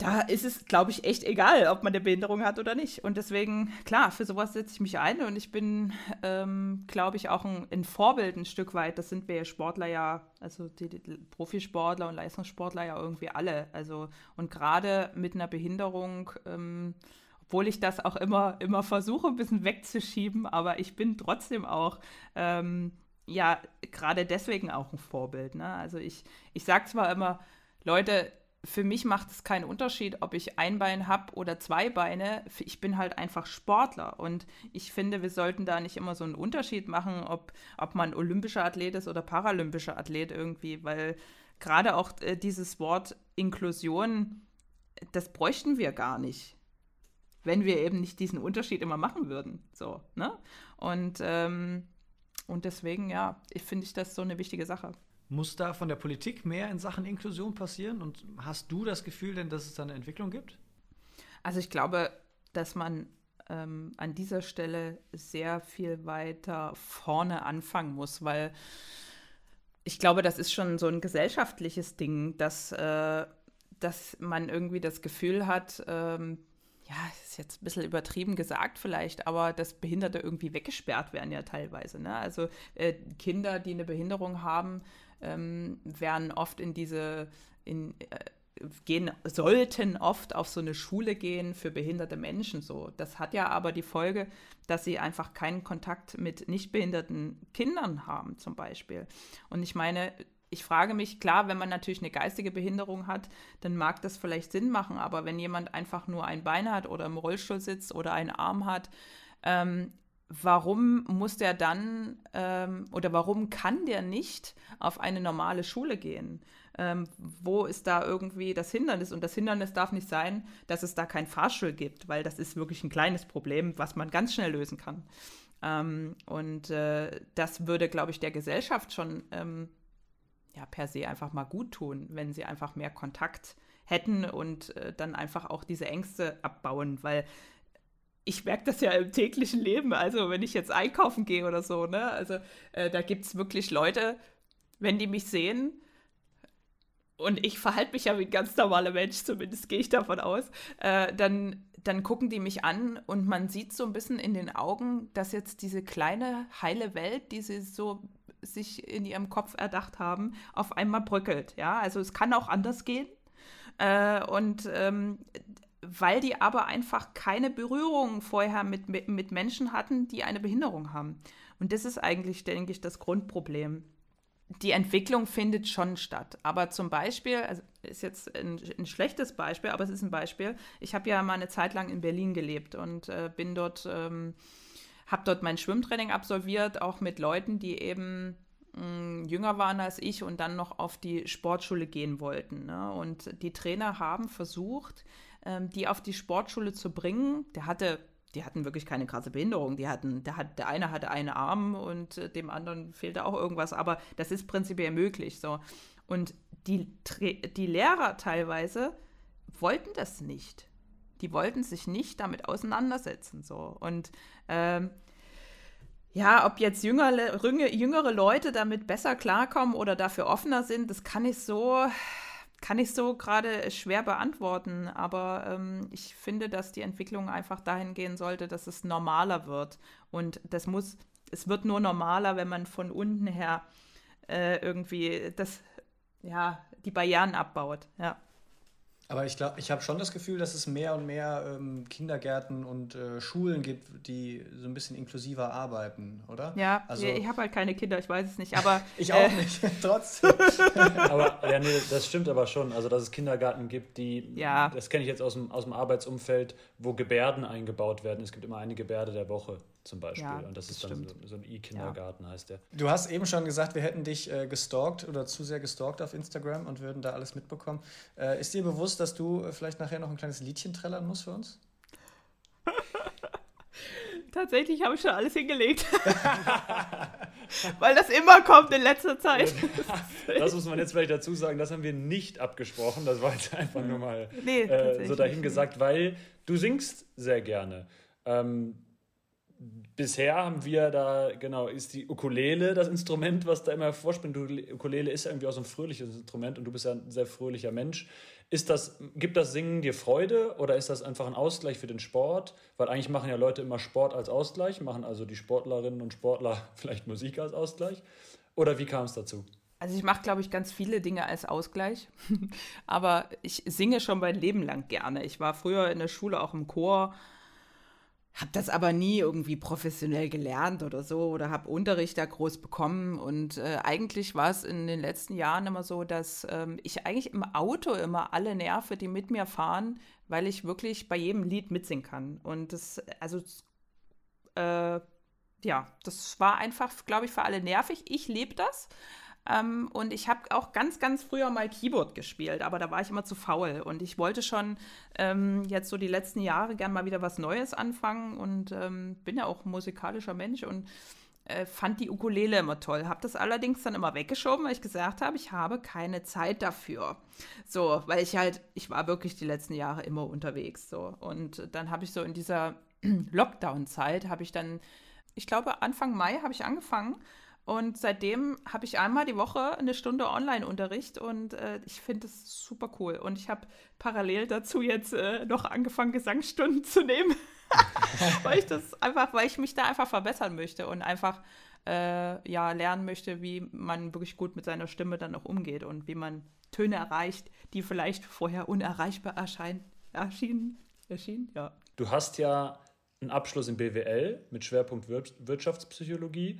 da ist es, glaube ich, echt egal, ob man eine Behinderung hat oder nicht. Und deswegen, klar, für sowas setze ich mich ein und ich bin, ähm, glaube ich, auch ein, ein, Vorbild ein Stück weit. Das sind wir Sportler ja, also die, die Profisportler und Leistungssportler ja irgendwie alle. Also, und gerade mit einer Behinderung ähm, obwohl ich das auch immer, immer versuche, ein bisschen wegzuschieben, aber ich bin trotzdem auch, ähm, ja, gerade deswegen auch ein Vorbild. Ne? Also ich, ich sage zwar immer, Leute, für mich macht es keinen Unterschied, ob ich ein Bein habe oder zwei Beine. Ich bin halt einfach Sportler. Und ich finde, wir sollten da nicht immer so einen Unterschied machen, ob, ob man olympischer Athlet ist oder paralympischer Athlet irgendwie, weil gerade auch äh, dieses Wort Inklusion, das bräuchten wir gar nicht, wenn wir eben nicht diesen Unterschied immer machen würden. So, ne? Und, ähm, und deswegen, ja, ich finde ich das so eine wichtige Sache. Muss da von der Politik mehr in Sachen Inklusion passieren? Und hast du das Gefühl denn, dass es da eine Entwicklung gibt? Also ich glaube, dass man ähm, an dieser Stelle sehr viel weiter vorne anfangen muss, weil ich glaube, das ist schon so ein gesellschaftliches Ding, dass, äh, dass man irgendwie das Gefühl hat, ähm, ja, ist jetzt ein bisschen übertrieben gesagt vielleicht, aber dass Behinderte irgendwie weggesperrt werden ja teilweise. Ne? Also äh, Kinder, die eine Behinderung haben, ähm, werden oft in diese, in, äh, gehen, sollten oft auf so eine Schule gehen für behinderte Menschen so. Das hat ja aber die Folge, dass sie einfach keinen Kontakt mit nicht behinderten Kindern haben, zum Beispiel. Und ich meine, ich frage mich, klar, wenn man natürlich eine geistige Behinderung hat, dann mag das vielleicht Sinn machen, aber wenn jemand einfach nur ein Bein hat oder im Rollstuhl sitzt oder einen Arm hat, ähm, warum muss der dann ähm, oder warum kann der nicht auf eine normale Schule gehen? Ähm, wo ist da irgendwie das Hindernis? Und das Hindernis darf nicht sein, dass es da kein Fahrstuhl gibt, weil das ist wirklich ein kleines Problem, was man ganz schnell lösen kann. Ähm, und äh, das würde, glaube ich, der Gesellschaft schon ähm, ja, per se einfach mal gut tun, wenn sie einfach mehr Kontakt hätten und äh, dann einfach auch diese Ängste abbauen, weil ich merke das ja im täglichen Leben, also wenn ich jetzt einkaufen gehe oder so, ne? Also äh, da gibt es wirklich Leute, wenn die mich sehen, und ich verhalte mich ja wie ein ganz normaler Mensch, zumindest gehe ich davon aus, äh, dann, dann gucken die mich an und man sieht so ein bisschen in den Augen, dass jetzt diese kleine, heile Welt, die sie so sich in ihrem Kopf erdacht haben, auf einmal bröckelt. Ja, also es kann auch anders gehen. Äh, und ähm, weil die aber einfach keine Berührung vorher mit, mit, Menschen hatten, die eine Behinderung haben. Und das ist eigentlich, denke ich, das Grundproblem. Die Entwicklung findet schon statt. Aber zum Beispiel, also ist jetzt ein, ein schlechtes Beispiel, aber es ist ein Beispiel. Ich habe ja mal eine Zeit lang in Berlin gelebt und äh, bin dort, ähm, habe dort mein Schwimmtraining absolviert, auch mit Leuten, die eben mh, mm, jünger waren als ich und dann noch auf die Sportschule gehen wollten. Ne? Und die Trainer haben versucht, ähm, die auf die Sportschule zu bringen. Der hatte, die hatten wirklich keine krasse Behinderung. Die hatten, der, hat, der eine hatte einen Arm und äh, dem anderen fehlte auch irgendwas, aber das ist prinzipiell möglich. So. Und die, die Lehrer teilweise wollten das nicht. Die wollten sich nicht damit auseinandersetzen. So. Und ähm, ja, ob jetzt jüngere, jüngere Leute damit besser klarkommen oder dafür offener sind, das kann ich so kann ich so gerade schwer beantworten, aber ähm, ich finde, dass die Entwicklung einfach dahin gehen sollte, dass es normaler wird. Und das muss, es wird nur normaler, wenn man von unten her äh, irgendwie das, ja, die Barrieren abbaut. Ja. Aber ich glaube, ich habe schon das Gefühl, dass es mehr und mehr ähm, Kindergärten und äh, Schulen gibt, die so ein bisschen inklusiver arbeiten, oder? Ja, also, ich habe halt keine Kinder, ich weiß es nicht, aber. ich auch äh, nicht, trotzdem. aber ja, nee, das stimmt aber schon. Also, dass es Kindergärten gibt, die, ja. das kenne ich jetzt aus dem, aus dem Arbeitsumfeld, wo Gebärden eingebaut werden. Es gibt immer eine Gebärde der Woche zum Beispiel. Ja, und das, das ist dann so, so, ein E-Kindergarten, ja. heißt der. Du hast eben schon gesagt, wir hätten dich äh, gestalkt oder zu sehr gestalkt auf Instagram und würden da alles mitbekommen. Äh, ist dir bewusst, dass du äh, vielleicht nachher noch ein kleines Liedchen trällern musst für uns? Tatsächlich habe ich schon alles hingelegt. Weil das immer kommt in letzter Zeit. das muss man jetzt vielleicht dazu sagen, das haben wir nicht abgesprochen. Das war jetzt einfach nur mal nee, äh, so dahingesagt, weil du singst sehr gerne. Ähm, bisher haben wir da, genau, ist die Ukulele das Instrument, was da immer vorspringt. Die Ukulele ist irgendwie auch so ein fröhliches Instrument und du bist ja ein sehr fröhlicher Mensch. Ist das, gibt das Singen dir Freude oder ist das einfach ein Ausgleich für den Sport? Weil eigentlich machen ja Leute immer Sport als Ausgleich, machen also die Sportlerinnen und Sportler vielleicht Musik als Ausgleich. Oder wie kam es dazu? Also ich mache, glaube ich, ganz viele Dinge als Ausgleich. Aber ich singe schon mein Leben lang gerne. Ich war früher in der Schule auch im Chor habe das aber nie irgendwie professionell gelernt oder so oder habe Unterricht da groß bekommen. Und äh, eigentlich war es in den letzten Jahren immer so, dass ähm, ich eigentlich im Auto immer alle nerve, die mit mir fahren, weil ich wirklich bei jedem Lied mitsingen kann. Und das, also, äh, ja, das war einfach, glaube ich, für alle nervig. Ich lebe das. Ähm, und ich habe auch ganz, ganz früher mal Keyboard gespielt, aber da war ich immer zu faul. Und ich wollte schon ähm, jetzt so die letzten Jahre gern mal wieder was Neues anfangen und ähm, bin ja auch musikalischer Mensch und äh, fand die Ukulele immer toll. Habe das allerdings dann immer weggeschoben, weil ich gesagt habe, ich habe keine Zeit dafür. So, weil ich halt, ich war wirklich die letzten Jahre immer unterwegs. So. Und dann habe ich so in dieser Lockdown-Zeit, habe ich dann, ich glaube, Anfang Mai habe ich angefangen und seitdem habe ich einmal die Woche eine Stunde Online-Unterricht und äh, ich finde es super cool. Und ich habe parallel dazu jetzt äh, noch angefangen, Gesangsstunden zu nehmen, weil ich das einfach, weil ich mich da einfach verbessern möchte und einfach äh, ja lernen möchte, wie man wirklich gut mit seiner Stimme dann auch umgeht und wie man Töne erreicht, die vielleicht vorher unerreichbar erscheinen, erschienen, erschienen, ja. Du hast ja einen Abschluss in BWL mit Schwerpunkt Wir Wirtschaftspsychologie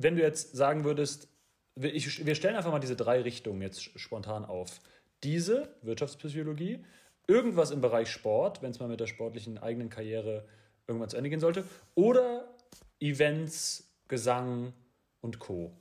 wenn du jetzt sagen würdest, ich, wir stellen einfach mal diese drei Richtungen jetzt spontan auf. Diese, Wirtschaftspsychologie, irgendwas im Bereich Sport, wenn es mal mit der sportlichen eigenen Karriere irgendwann zu Ende gehen sollte, oder Events, Gesang und Co.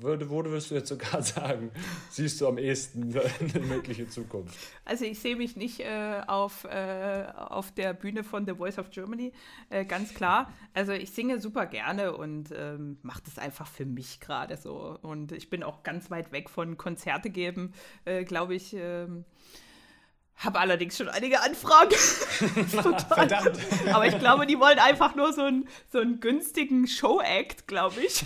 Würde, wo würdest du jetzt sogar sagen, siehst du am ehesten eine mögliche Zukunft? Also ich sehe mich nicht äh, auf, äh, auf der Bühne von The Voice of Germany, äh, ganz klar. Also ich singe super gerne und ähm, mache das einfach für mich gerade so. Und ich bin auch ganz weit weg von Konzerte geben, äh, glaube ich. Ähm, habe allerdings schon einige Anfragen. Verdammt. Aber ich glaube, die wollen einfach nur so einen, so einen günstigen Show-Act, glaube ich.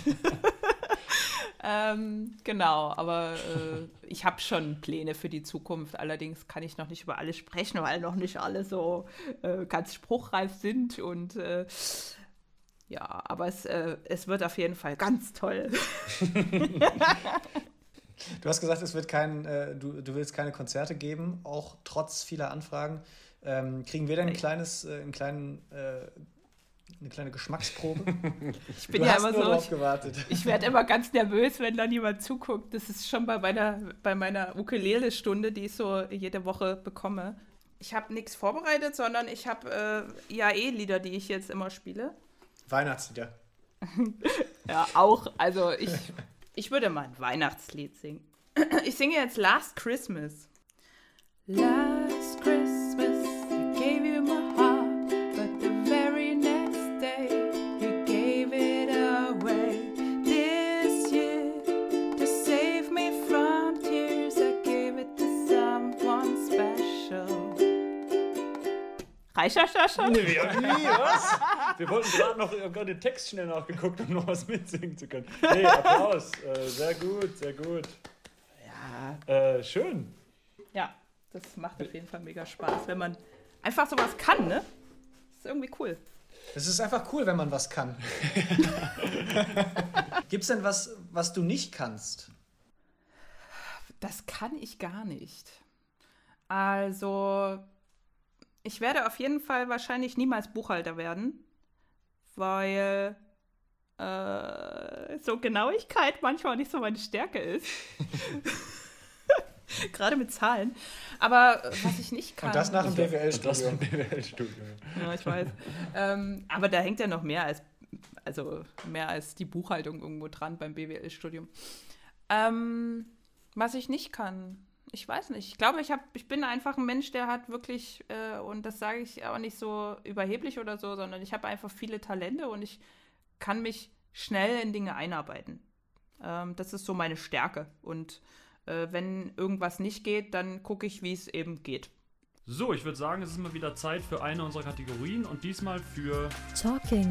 Ähm, genau, aber äh, ich habe schon Pläne für die Zukunft. Allerdings kann ich noch nicht über alles sprechen, weil noch nicht alle so äh, ganz spruchreif sind. Und äh, ja, aber es, äh, es wird auf jeden Fall ganz toll. Du hast gesagt, es wird kein, äh, du, du willst keine Konzerte geben, auch trotz vieler Anfragen. Ähm, kriegen wir denn ein kleines, äh, einen kleinen äh, eine kleine Geschmacksprobe. Ich bin du ja immer so. Ich, ich werde immer ganz nervös, wenn dann jemand zuguckt. Das ist schon bei meiner, bei meiner Ukulele-Stunde, die ich so jede Woche bekomme. Ich habe nichts vorbereitet, sondern ich habe äh, IAE-Lieder, die ich jetzt immer spiele. Weihnachtslieder. ja, auch. Also ich, ich würde mal ein Weihnachtslied singen. Ich singe jetzt Last Christmas. Last Schon? Nee, nie, was? Wir wollten gerade noch gerade den Text schnell nachgeguckt, um noch was mitsingen zu können. Nee, Applaus. Äh, sehr gut, sehr gut. Ja. Äh, schön. Ja, das macht auf jeden Fall mega Spaß, wenn man einfach sowas kann, ne? Das ist irgendwie cool. Es ist einfach cool, wenn man was kann. Gibt es denn was, was du nicht kannst? Das kann ich gar nicht. Also, ich werde auf jeden Fall wahrscheinlich niemals Buchhalter werden, weil äh, so Genauigkeit manchmal nicht so meine Stärke ist. Gerade mit Zahlen. Aber äh, was ich nicht kann. Und das nach dem BWL-Studium. BWL-Studium. ja, ich weiß. ähm, aber da hängt ja noch mehr als, also mehr als die Buchhaltung irgendwo dran beim BWL-Studium. Ähm, was ich nicht kann, ich weiß nicht. Ich glaube, ich, hab, ich bin einfach ein Mensch, der hat wirklich, äh, und das sage ich auch nicht so überheblich oder so, sondern ich habe einfach viele Talente und ich kann mich schnell in Dinge einarbeiten. Ähm, das ist so meine Stärke. Und äh, wenn irgendwas nicht geht, dann gucke ich, wie es eben geht. So, ich würde sagen, es ist mal wieder Zeit für eine unserer Kategorien und diesmal für Talking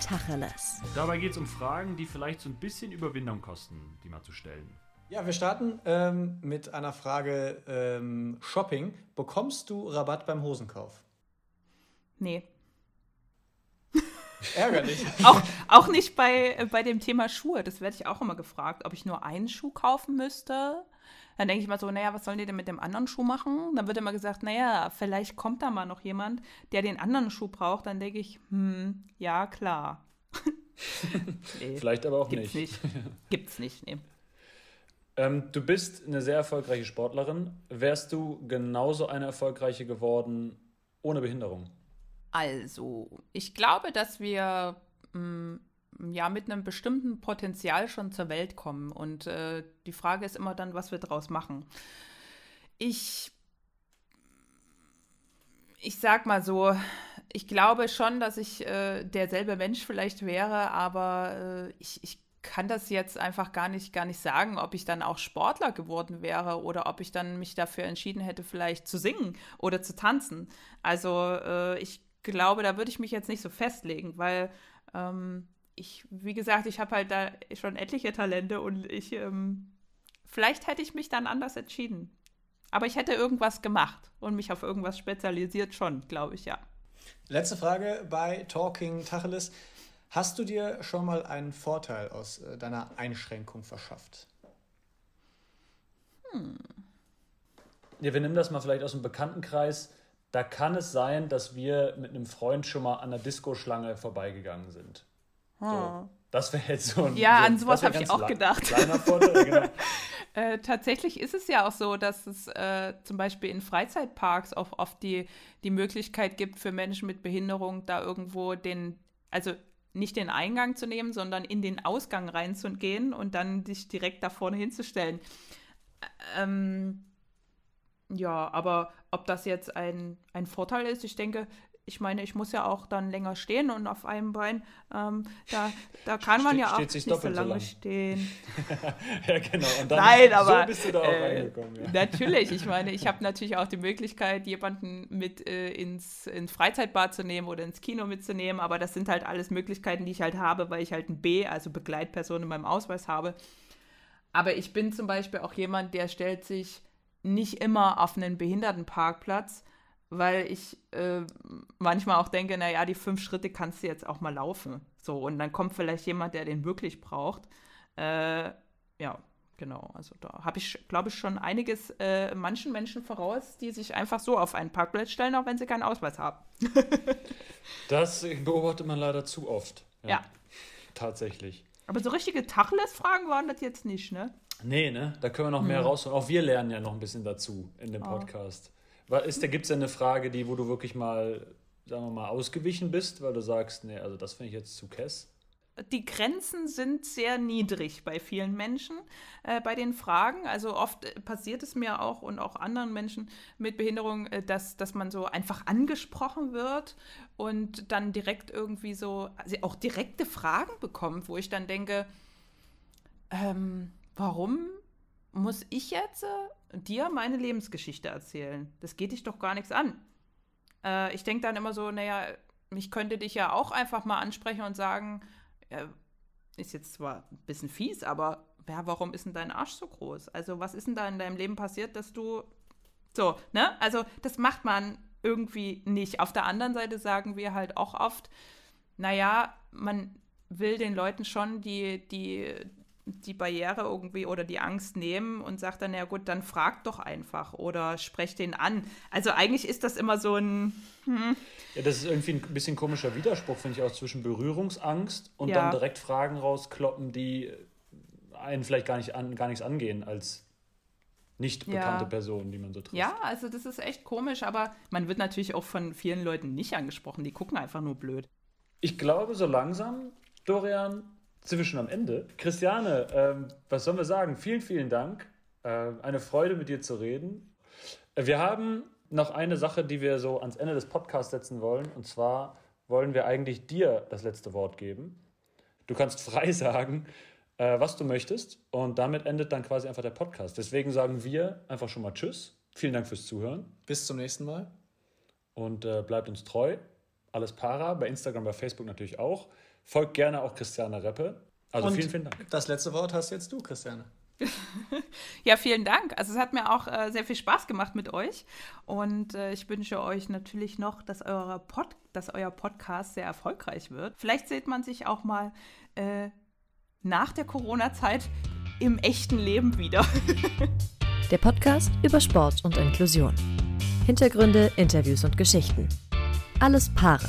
Tacheles. Dabei geht es um Fragen, die vielleicht so ein bisschen Überwindung kosten, die mal zu stellen. Ja, wir starten ähm, mit einer Frage ähm, Shopping. Bekommst du Rabatt beim Hosenkauf? Nee. Ärgerlich. auch, auch nicht bei, äh, bei dem Thema Schuhe. Das werde ich auch immer gefragt, ob ich nur einen Schuh kaufen müsste. Dann denke ich mal so, naja, was sollen die denn mit dem anderen Schuh machen? Dann wird immer gesagt, naja, vielleicht kommt da mal noch jemand, der den anderen Schuh braucht. Dann denke ich, hm, ja, klar. nee, vielleicht aber auch gibt's nicht. nicht. Gibt's nicht, nee. Ähm, du bist eine sehr erfolgreiche Sportlerin. Wärst du genauso eine erfolgreiche geworden ohne Behinderung? Also, ich glaube, dass wir mh, ja mit einem bestimmten Potenzial schon zur Welt kommen. Und äh, die Frage ist immer dann, was wir daraus machen. Ich, ich sag mal so, ich glaube schon, dass ich äh, derselbe Mensch vielleicht wäre, aber äh, ich, ich kann das jetzt einfach gar nicht, gar nicht sagen, ob ich dann auch Sportler geworden wäre oder ob ich dann mich dafür entschieden hätte, vielleicht zu singen oder zu tanzen. Also äh, ich glaube, da würde ich mich jetzt nicht so festlegen, weil ähm, ich, wie gesagt, ich habe halt da schon etliche Talente und ich, ähm, vielleicht hätte ich mich dann anders entschieden. Aber ich hätte irgendwas gemacht und mich auf irgendwas spezialisiert schon, glaube ich, ja. Letzte Frage bei Talking Tacheles. Hast du dir schon mal einen Vorteil aus äh, deiner Einschränkung verschafft? Hm. Ja, wir nehmen das mal vielleicht aus dem Bekanntenkreis. Da kann es sein, dass wir mit einem Freund schon mal an der Disco-Schlange vorbeigegangen sind. Hm. So. Das wäre jetzt so ein. Ja, so, an sowas habe ich auch gedacht. Kleiner Vorteil, genau. äh, tatsächlich ist es ja auch so, dass es äh, zum Beispiel in Freizeitparks auch oft die, die Möglichkeit gibt für Menschen mit Behinderung, da irgendwo den, also nicht den Eingang zu nehmen, sondern in den Ausgang reinzugehen und dann dich direkt da vorne hinzustellen. Ähm, ja, aber ob das jetzt ein, ein Vorteil ist, ich denke, ich meine, ich muss ja auch dann länger stehen und auf einem Bein, ähm, da, da kann man Ste ja auch nicht so lange so lang. stehen. ja, genau. Und dann Nein, aber, so bist du da auch äh, reingekommen. Ja. Natürlich, ich meine, ich habe natürlich auch die Möglichkeit, jemanden mit äh, ins, ins Freizeitbad zu nehmen oder ins Kino mitzunehmen, aber das sind halt alles Möglichkeiten, die ich halt habe, weil ich halt ein B, also Begleitperson in meinem Ausweis habe. Aber ich bin zum Beispiel auch jemand, der stellt sich nicht immer auf einen Behindertenparkplatz, weil ich äh, manchmal auch denke, naja, die fünf Schritte kannst du jetzt auch mal laufen. So, und dann kommt vielleicht jemand, der den wirklich braucht. Äh, ja, genau. Also da habe ich, glaube ich, schon einiges äh, manchen Menschen voraus, die sich einfach so auf einen Parkplatz stellen, auch wenn sie keinen Ausweis haben. das beobachtet man leider zu oft. Ja. ja. Tatsächlich. Aber so richtige Tacheles-Fragen waren das jetzt nicht, ne? Nee, ne? Da können wir noch mehr mhm. rausholen. Auch wir lernen ja noch ein bisschen dazu in dem oh. Podcast. Oh. Ist, da gibt es eine Frage, die, wo du wirklich mal, sagen wir mal, ausgewichen bist, weil du sagst, nee, also das finde ich jetzt zu kess? die Grenzen sind sehr niedrig bei vielen Menschen äh, bei den Fragen. Also oft äh, passiert es mir auch und auch anderen Menschen mit Behinderung, äh, dass, dass man so einfach angesprochen wird und dann direkt irgendwie so, also auch direkte Fragen bekommt, wo ich dann denke, ähm, warum muss ich jetzt äh, dir meine Lebensgeschichte erzählen? Das geht dich doch gar nichts an. Äh, ich denke dann immer so, naja, ich könnte dich ja auch einfach mal ansprechen und sagen, äh, ist jetzt zwar ein bisschen fies, aber ja, warum ist denn dein Arsch so groß? Also, was ist denn da in deinem Leben passiert, dass du so, ne? Also, das macht man irgendwie nicht. Auf der anderen Seite sagen wir halt auch oft, naja, man will den Leuten schon die, die, die Barriere irgendwie oder die Angst nehmen und sagt dann, ja gut, dann frag doch einfach oder sprech den an. Also eigentlich ist das immer so ein. Hm. Ja, das ist irgendwie ein bisschen komischer Widerspruch, finde ich auch, zwischen Berührungsangst und ja. dann direkt Fragen rauskloppen, die einen vielleicht gar, nicht an, gar nichts angehen als nicht bekannte ja. Person, die man so trifft. Ja, also das ist echt komisch, aber man wird natürlich auch von vielen Leuten nicht angesprochen. Die gucken einfach nur blöd. Ich glaube, so langsam, Dorian, sind wir schon am Ende. Christiane, ähm, was sollen wir sagen? Vielen, vielen Dank. Äh, eine Freude, mit dir zu reden. Äh, wir haben noch eine Sache, die wir so ans Ende des Podcasts setzen wollen. Und zwar wollen wir eigentlich dir das letzte Wort geben. Du kannst frei sagen, äh, was du möchtest. Und damit endet dann quasi einfach der Podcast. Deswegen sagen wir einfach schon mal Tschüss. Vielen Dank fürs Zuhören. Bis zum nächsten Mal. Und äh, bleibt uns treu. Alles Para, bei Instagram, bei Facebook natürlich auch. Folgt gerne auch Christiane Reppe. Also Und vielen, vielen Dank. Das letzte Wort hast jetzt du, Christiane. ja, vielen Dank. Also es hat mir auch äh, sehr viel Spaß gemacht mit euch. Und äh, ich wünsche euch natürlich noch, dass, eure Pod dass euer Podcast sehr erfolgreich wird. Vielleicht sieht man sich auch mal äh, nach der Corona-Zeit im echten Leben wieder. Der Podcast über Sport und Inklusion. Hintergründe, Interviews und Geschichten. Alles Para.